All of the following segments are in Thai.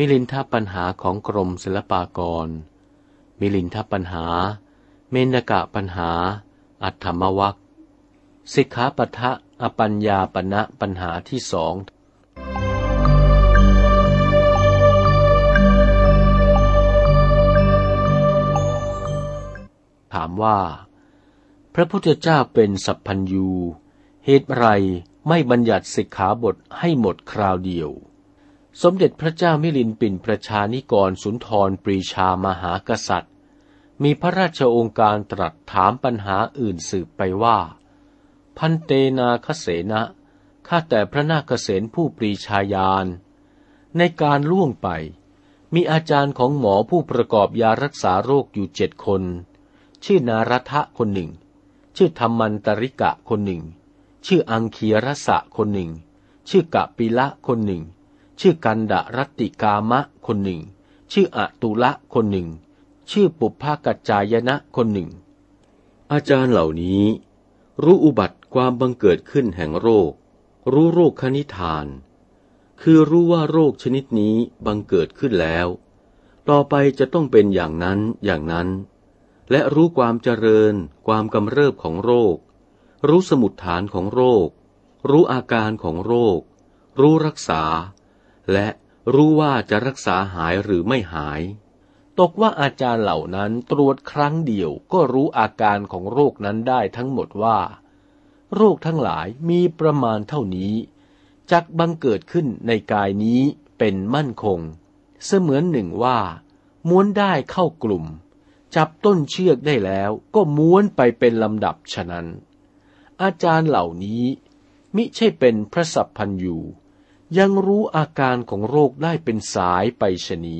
มิลินทปัญหาของกรมศิลปากร มิลินทปัญหา เมนกะปัญหา อัตถมวัคสิกขาปทะอปัญญาปณะปัญหาที่สองถามว่า พระพุทธเจ้าเป็นสัพพัญยู เหตุไรไม่บัญญัติสิกขาบทให้หมดคราวเดียว สมเด็จพระเจ้ามิลินปินประชานิกรสุนทรปรีชามหากษัตริย์ มีพระราชองค์การตรัสถามปัญหาอื่นสืบไปว่า พันเตนาคเสนะข้าแต่พระนาคเษนผู้ปรีชาญาณ ในการล่วงไป มีอาจารย์ของหมอผู้ประกอบยารักษาโรคอยู่เจ็ดคน ชื่อนารัทะคนหนึ่ง ชื่อธรรมันตริกะคนหนึ่ง ชื่ออังคีรสะคนหนึ่ง ชื่อกะปิละคนหนึ่ง ชื่อกันดะรัตติกามะคนหนึ่ง ชื่ออตุละคนหนึ่ง ชื่อปุพพากัจจายนะคนหนึ่ง อาจารย์เหล่านี้ รู้อุบัติความบังเกิดขึ้นแห่งโรค รู้โรคคณิธาน คือรู้ว่าโรคชนิดนี้บังเกิดขึ้นแล้ว ต่อไปจะต้องเป็นอย่างนั้นอย่างนั้น และรู้ความเจริญ ความกำเริบของโรค รู้สมุดฐานของโรค รู้อาการของโรค รู้รักษา และรู้ว่าจะรักษาหายหรือไม่หาย ตกว่าอาจารย์เหล่านั้นตรวจครั้งเดียวก็รู้อาการของโรคนั้นได้ทั้งหมดว่า โรคทั้งหลายมีประมาณเท่านี้จักบังเกิดขึ้นในกายนี้เป็นมั่นคง เสมือนหนึ่งว่า ม้วนได้เข้ากลุ่ม จับต้นเชือกได้แล้วก็ม้วนไปเป็นลำดับฉะนั้น อาจารย์เหล่านี้มิใช่เป็นพระสัพพันยู ยังรู้อาการของโรคได้เป็นสายไปชนี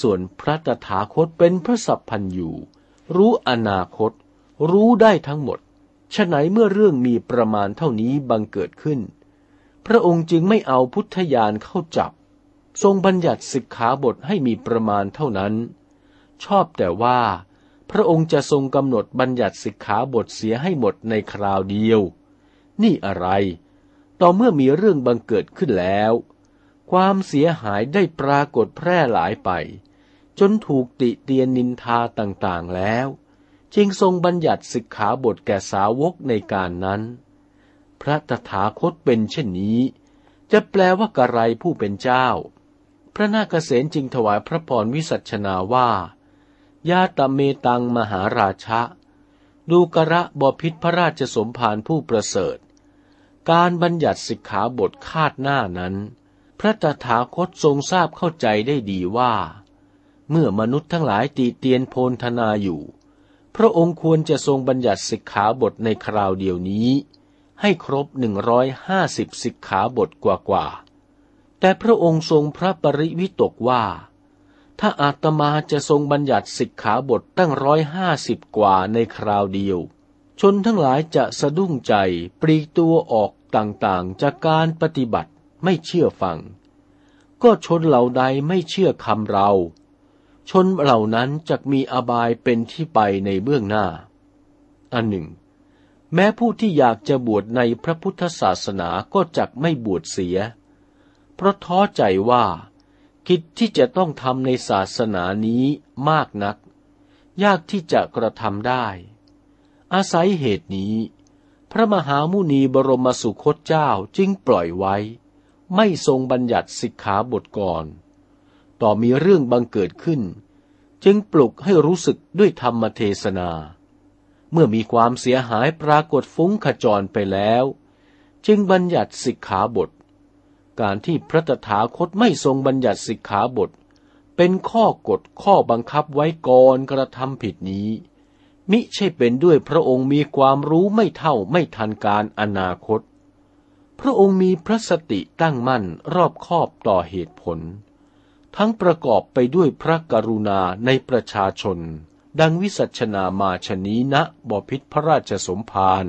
ส่วนพระตถาคตเป็นพระสัพพันยูรู้อนาคต รู้ได้ทั้งหมดฉะไหนเมื่อเรื่องมีประมาณเท่านี้บังเกิดขึ้น พระองค์จึงไม่เอาพุทธญาณเข้าจับ ทรงบัญญัติสิกขาบทให้มีประมาณเท่านั้น ชอบแต่ว่า พระองค์จะทรงกำหนดบัญญัติสิกขาบทเสียให้หมดในคราวเดียว นี่อะไร ต่อเมื่อมีเรื่องบังเกิดขึ้นแล้ว ความเสียหายได้ปรากฏแพร่หลายไป จนถูกติเตียนนินทาต่างๆแล้ว จึงทรงบัญญัติสิกขาบทแก่สาวกในการนั้น พระตถาคตเป็นเช่นนี้ จะแปลว่ากระไรผู้เป็นเจ้า พระนาคเษนจึงถวายพระพรวิสัชนาว่ายาตเมตังมหาราชะ ดูกระบพิษพระราชสมภารผู้ประเสริฐ การบัญญัติสิกขาบทคาดหน้านั้น พระตถาคตทรงทราบเข้าใจได้ดีว่า เมื่อมนุษย์ทั้งหลายตีเตียนโพนธนาอยู่ พระองค์ควรจะทรงบัญญัติสิกขาบทในคราวเดียวนี้ ให้ครบหนึ่งร้อยห้าสิบสิกขาบทกว่าๆแต่พระองค์ทรงพระปริวิตกว่า ถ้าอาตมาจะทรงบัญญัติสิกขาบทตั้งร้อยห้าสิบกว่าในคราวเดียว ชนทั้งหลายจะสะดุ้งใจปลีกตัวออกต่างๆ จากการปฏิบัติไม่เชื่อฟัง ก็ชนเหล่าใดไม่เชื่อคำเรา ชนเหล่านั้นจะมีอบายเป็นที่ไปในเบื้องหน้า อันหนึ่ง แม้ผู้ที่อยากจะบวชในพระพุทธศาสนาก็จักไม่บวชเสีย เพราะท้อใจว่ากิจที่จะต้องทำในศาสนานี้มากนัก ยากที่จะกระทำได้ อาศัยเหตุนี้ พระมหามุนีบรมสุคตเจ้าจึงปล่อยไว้ ไม่ทรงบัญญัติสิกขาบทก่อน ต่อมีเรื่องบังเกิดขึ้น จึงปลุกให้รู้สึกด้วยธรรมเทศนา เมื่อมีความเสียหายปรากฏฟุ้งขจรไปแล้ว จึงบัญญัติสิกขาบท การที่พระตถาคตไม่ทรงบัญญัติสิกขาบท เป็นข้อกฎข้อบังคับไว้ก่อนกระทำผิดนี้ มิใช่เป็นด้วยพระองค์มีความรู้ไม่เท่าไม่ทันการอนาคต พระองค์มีพระสติตั้งมั่นรอบคอบต่อเหตุผล ทั้งประกอบไปด้วยพระกรุณาในประชาชน ดังวิสัชนามาชนี้ณบพิษพระราชสมภาร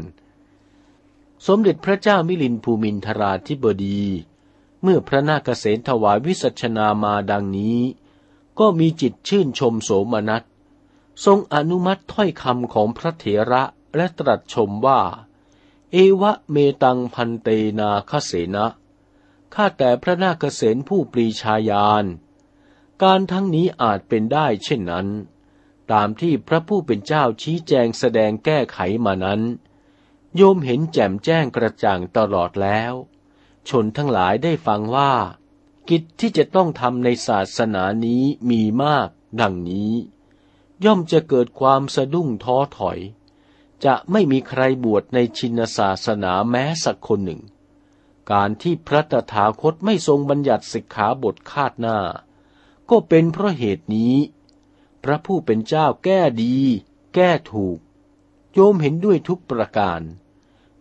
สมเด็จพระเจ้ามิลินภูมินทราธิบดี เมื่อพระนาคเษนถวายวิสัชนามาดังนี้ ก็มีจิตชื่นชมโสมนัส ทรงอนุมัติถ้อยคำของพระเถระและตรัสชมว่า เอวะเมตังพันเตนาคเสนะข้าแต่พระนาคเษนผู้ปรีชาญาณ การทั้งนี้อาจเป็นได้เช่นนั้น ตามที่พระผู้เป็นเจ้าชี้แจงแสดงแก้ไขมานั้น โยมเห็นแจ่มแจ้งกระจ่างตลอดแล้ว ชนทั้งหลายได้ฟังว่า กิจที่จะต้องทำในศาสนานี้มีมาก ดังนี้ ย่อมจะเกิดความสะดุ้งท้อถอย จะไม่มีใครบวชในชินศาสนาแม้สักคนหนึ่ง การที่พระตถาคตไม่ทรงบัญญัติสิกขาบทคาดหน้า ก็เป็นเพราะเหตุนี้ พระผู้เป็นเจ้าแก้ดี แก้ถูก โยมเห็นด้วยทุกประการ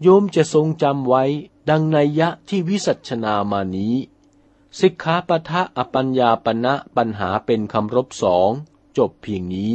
โยมจะทรงจำไว้ดังนัยยะที่วิสัชนามานี้สิกขาปะทะอปัญญาปณะปัญหาเป็นคำรบสอง จบเพียงนี้